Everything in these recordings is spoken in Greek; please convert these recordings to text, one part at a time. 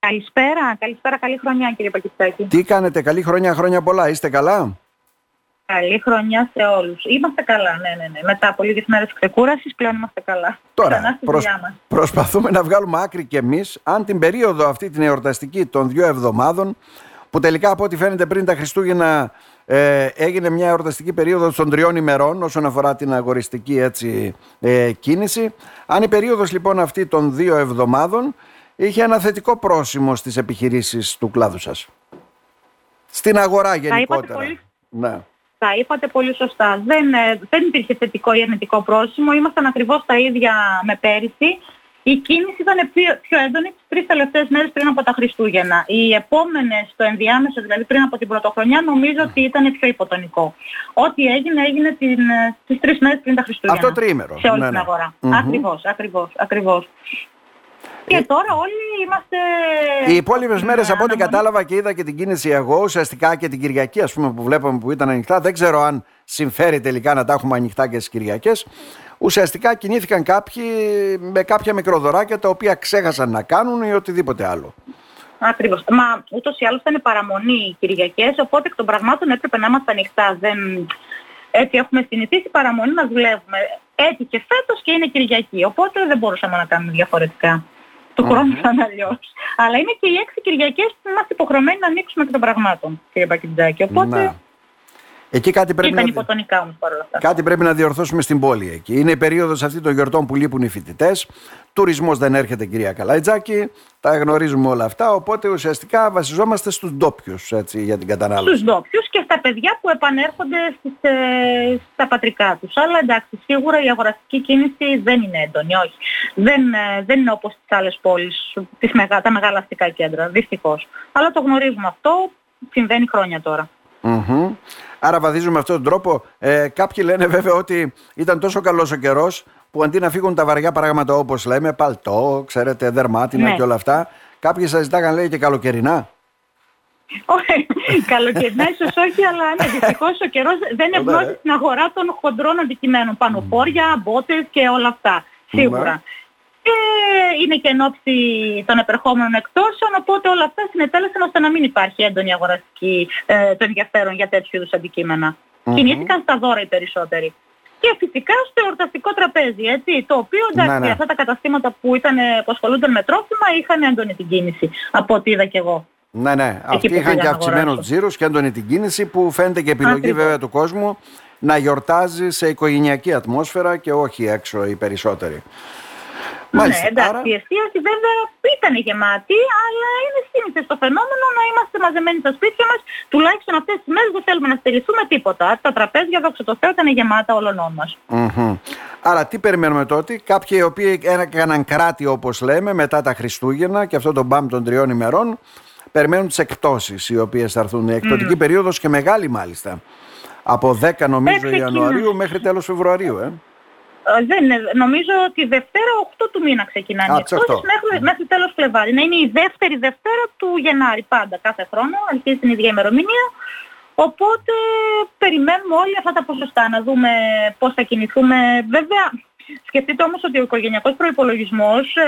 Καλησπέρα, καλησπέρα, καλή χρονιά κύριε Πακιστάκη. Τι κάνετε, καλή χρονιά, χρόνια πολλά, είστε καλά; Καλή χρονιά σε όλους. Είμαστε καλά, ναι, ναι, ναι. Μετά από λίγες μέρες ξεκούρασης πλέον είμαστε καλά. Τώρα, προσ... προσπαθούμε να βγάλουμε άκρη κι εμείς αν την περίοδο αυτή την εορταστική των δύο εβδομάδων που τελικά από ό,τι φαίνεται πριν τα Χριστούγεννα ε, έγινε μια εορταστική περίοδος των τριών ημερών όσον αφορά την αγοριστική έτσι, ε, κίνηση. Αν η περίοδος λοιπόν αυτή των δύο εβδομάδων είχε ένα θετικό πρόσημο στις επιχειρήσεις του κλάδου σας. Στην αγορά γενικότερα. πολύ... Ναι. Τα είπατε πολύ σωστά. Δεν, ε, δεν υπήρχε θετικό ή αρνητικό πρόσημο. Ήμασταν ακριβώς τα ίδια με πέρυσι. Η κίνηση ήταν πιο, πιο έντονη τις τρεις τελευταίες μέρες πριν από τα Χριστούγεννα. Οι επόμενες, το ενδιάμεσο, δηλαδή πριν από την πρωτοχρονιά, νομίζω ότι ήταν πιο υποτονικό. Ό,τι έγινε, έγινε την, τις τρεις μέρες πριν τα Χριστούγεννα. Αυτό τρίμερο. Σε όλη ναι, την ναι. αγορά. Mm-hmm. Ακριβώς, ακριβώς, ακριβώς. Και ε, τώρα όλοι είμαστε. Οι υπόλοιπες μέρες, από ό,τι κατάλαβα και είδα και την κίνηση εγώ, ουσιαστικά και την Κυριακή, ας πούμε, που βλέπαμε που ήταν ανοιχτά, δεν ξέρω αν συμφέρει τελικά να τα έχουμε ανοιχτά και στις Κυριακές. Ουσιαστικά κινήθηκαν κάποιοι με κάποια μικροδωράκια τα οποία ξέχασαν να κάνουν ή οτιδήποτε άλλο. Ακριβώς. Μα ούτως ή άλλως ήταν παραμονή οι Κυριακές, οπότε εκ των πραγμάτων έπρεπε να είμαστε ανοιχτά. Δεν... Έτσι έχουμε συνηθίσει παραμονή να δουλεύουμε. Έτυχε φέτος και είναι Κυριακή. Οπότε δεν μπορούσαμε να κάνουμε διαφορετικά. Του χρόνου ήταν αλλιώς. Αλλά είναι και οι έξι Κυριακές που είμαστε υποχρεωμένοι να ανοίξουμε εκ των πραγμάτων, κύριε Μπακιντζάκη. Οπότε. Να. Εκεί κάτι πρέπει, Ήταν να... υποτονικά όμως παρόλα αυτά. κάτι πρέπει να διορθώσουμε στην πόλη εκεί. Είναι η περίοδος αυτή των γιορτών που λείπουν οι φοιτητές. Τουρισμός δεν έρχεται, κυρία Καλαϊτζάκη. Τα γνωρίζουμε όλα αυτά. Οπότε ουσιαστικά βασιζόμαστε στους ντόπιους για την κατανάλωση. Στους ντόπιους και στα παιδιά που επανέρχονται στις, ε, στα πατρικά τους. Αλλά εντάξει, σίγουρα η αγοραστική κίνηση δεν είναι έντονη. Όχι. Δεν, ε, δεν είναι όπως στις άλλες πόλεις, τα μεγάλα αστικά κέντρα. Δυστυχώς. Αλλά το γνωρίζουμε αυτό. Συμβαίνει χρόνια τώρα. Mm-hmm. Άρα βαδίζουμε με αυτόν τον τρόπο. Ε, κάποιοι λένε βέβαια ότι ήταν τόσο καλός ο καιρός που αντί να φύγουν τα βαριά πράγματα όπως λέμε, παλτό, ξέρετε, δερμάτινα ναι. και όλα αυτά, κάποιοι σας ζητάγαν λέει και καλοκαιρινά. Όχι, καλοκαιρινά ίσως όχι, αλλά ναι, δυστυχώς ο καιρός δεν εμπνώσει στην αγορά των χοντρών αντικειμένων. Πανοφόρια, μπότες και όλα αυτά. Σίγουρα. Και είναι και εν ώψη των επερχόμενων εκτόσεων, οπότε όλα αυτά συνετέλεσαν ώστε να μην υπάρχει έντονη αγοραστική ε, το ενδιαφέρον για τέτοιου είδους αντικείμενα. Mm-hmm. Κινήθηκαν στα δώρα οι περισσότεροι. Και φυσικά στο εορταστικό τραπέζι, έτσι, το οποίο εντάξει, ναι, ναι. αυτά τα καταστήματα που, ήταν, που ασχολούνταν με τρόφιμα είχαν έντονη την κίνηση, από ό,τι είδα και εγώ. Ναι, ναι. Αυτοί είχαν και αυξημένους τζίρους και έντονη την κίνηση που φαίνεται και επιλογή Ακριβώς. βέβαια του κόσμου να γιορτάζει σε οικογενειακή ατμόσφαιρα και όχι έξω οι περισσότεροι. Μάλιστα, ναι, εντάξει, άρα... η εστίαση βέβαια ήταν γεμάτη, αλλά είναι σύνηθες το φαινόμενο να είμαστε μαζεμένοι στα σπίτια μας. Τουλάχιστον αυτές τις μέρες δεν θέλουμε να στηριχθούμε τίποτα. Τα τραπέζια, δόξα τω Θεώ, ήταν γεμάτα όλων μας. Mm-hmm. Άρα τι περιμένουμε τότε, κάποιοι οι οποίοι έκαναν κράτη όπως λέμε μετά τα Χριστούγεννα και αυτό το μπαμ των τριών ημερών, περιμένουν τις εκπτώσεις οι οποίες θα έρθουν. Η εκπτωτική mm. περίοδος και μεγάλη μάλιστα. Από 10 νομίζω Ιανουαρίου μέχρι τέλος Φεβρουαρίου. Ε. Ε, δεν, νομίζω ότι Δευτέρα 8 του μήνα ξεκινάνε οι εκπτώσεις μέχρι, μέχρι τέλος Φλεβάρι. Να είναι η δεύτερη Δευτέρα του Γενάρη πάντα κάθε χρόνο, αρχίζει την ίδια ημερομηνία. Οπότε περιμένουμε όλοι αυτά τα ποσοστά, να δούμε πώς θα κινηθούμε. Βέβαια, σκεφτείτε όμως ότι ο οικογενειακός προϋπολογισμός ε,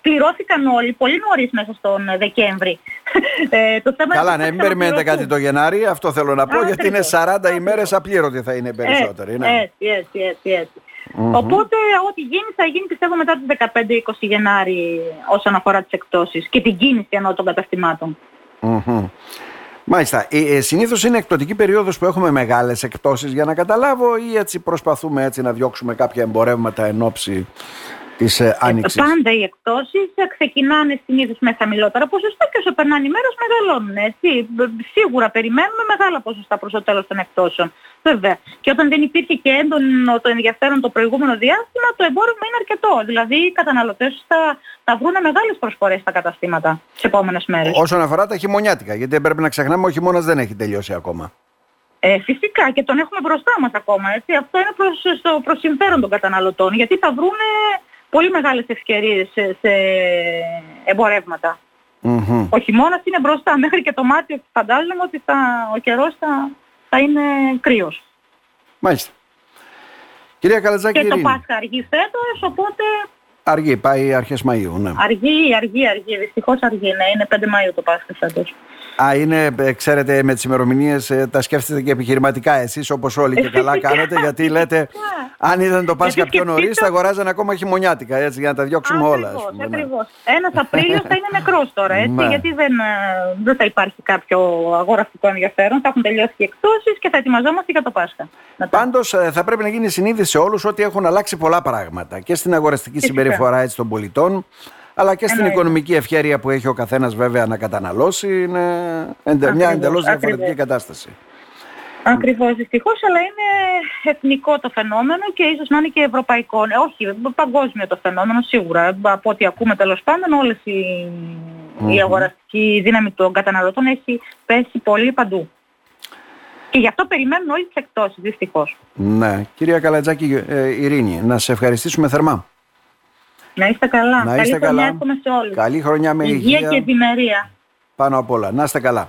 πληρώθηκαν όλοι πολύ νωρίς μέσα στον Δεκέμβρη. ε, το θέμα Καλά, ναι, μην περιμένετε κάτι το Γενάρη, αυτό θέλω να πω, γιατί είναι 40 ημέρες απλήρωτοι θα είναι περισσότεροι. Ναι. Έτσι, έτσι, έτσι, έτσι. Mm-hmm. Οπότε ό,τι γίνει θα γίνει πιστεύω μετά τις 15-20 Γενάρη όσον αφορά τις εκτόσεις και την κίνηση ενώ των καταστημάτων. Mm-hmm. Μάλιστα. Ε, ε, συνήθως είναι εκπτωτική περίοδος που έχουμε μεγάλες εκτόσεις για να καταλάβω ή έτσι προσπαθούμε έτσι να διώξουμε κάποια εμπορεύματα εν ώψη της ε, άνοιξης. Πάντα οι εκτόσεις ξεκινάνε συνήθως με χαμηλότερα ποσοστά και όσο περνάνε οι μέρες μεγαλώνουν. Έτσι. Σίγουρα περιμένουμε μεγάλα ποσοστά προς το τέλος των εκτόσεων. Βέβαια. Και όταν δεν υπήρχε και έντονο το ενδιαφέρον το προηγούμενο διάστημα, το εμπόρευμα είναι αρκετό. Δηλαδή οι καταναλωτές θα, θα βρουν μεγάλες προσφορές στα καταστήματα τις επόμενες μέρες. Όσον αφορά τα χειμωνιάτικα, γιατί δεν πρέπει να ξεχνάμε ο χειμώνας δεν έχει τελειώσει ακόμα. Ε, φυσικά και τον έχουμε μπροστά μας ακόμα. Έτσι. Αυτό είναι προς, στο, προς συμφέρον των καταναλωτών, γιατί θα βρουν πολύ μεγάλες ευκαιρίες σε, σε εμπορεύματα. Mm-hmm. Ο χειμώνας είναι μπροστά. Μέχρι και το Μάρτιο φαντάζομαι ότι θα, ο καιρός θα, θα είναι κρύος. Μάλιστα. Κυρία Καλατζάκη Και το Πάσχα αργεί φέτος, οπότε Αργή, πάει αρχές Μαΐου, ναι. Αργή, αργή, αργή. Δυστυχώς αργή, ναι. Είναι 5 Μαΐου το Πάσχα φέτος. Α, είναι, ε, ξέρετε, με τις ημερομηνίες ε, τα σκέφτεστε και επιχειρηματικά εσείς όπως όλοι και καλά κάνετε, γιατί λέτε αν ήταν το Πάσχα πιο νωρίς, θα αγοράζανε ακόμα χειμωνιάτικα έτσι, για να τα διώξουμε όλα. Ακριβώς, ναι. ακριβώς. Ένας Απρίλιος θα είναι νεκρός τώρα, έτσι, ναι. γιατί δεν, ε, δεν θα υπάρχει κάποιο αγοραστικό ενδιαφέρον, θα έχουν τελειώσει οι εκπτώσεις και θα ετοιμαζόμαστε για το Πάσχα. Πάντως θα πρέπει να γίνει συνείδηση σε όλους ότι έχουν αλλάξει πολλά πράγματα και στην αγοραστική συμπεριφορά έτσι, των πολιτών, αλλά και στην οικονομική ευχέρεια που έχει ο καθένας βέβαια να καταναλώσει είναι μια εντελώς διαφορετική κατάσταση. Ακριβώς δυστυχώς, αλλά είναι εθνικό το φαινόμενο και ίσως να είναι και ευρωπαϊκό. Ε, όχι, παγκόσμιο το φαινόμενο σίγουρα. Από ό,τι ακούμε τέλος πάντων όλες οι, mm-hmm. η αγοραστική δύναμη των καταναλωτών έχει πέσει πολύ παντού. Και γι' αυτό περιμένουν όλοι τις εκτόσεις, δυστυχώς. Ναι. Κυρία Καλατζάκη, ε, Ειρήνη, να σε ευχαριστήσουμε θερμά. Να είστε καλά. Να είστε Καλή καλά. χρονιά σε όλους. Καλή χρονιά με υγεία. Υγεία και ευημερία. Πάνω απ' όλα. Να είστε καλά.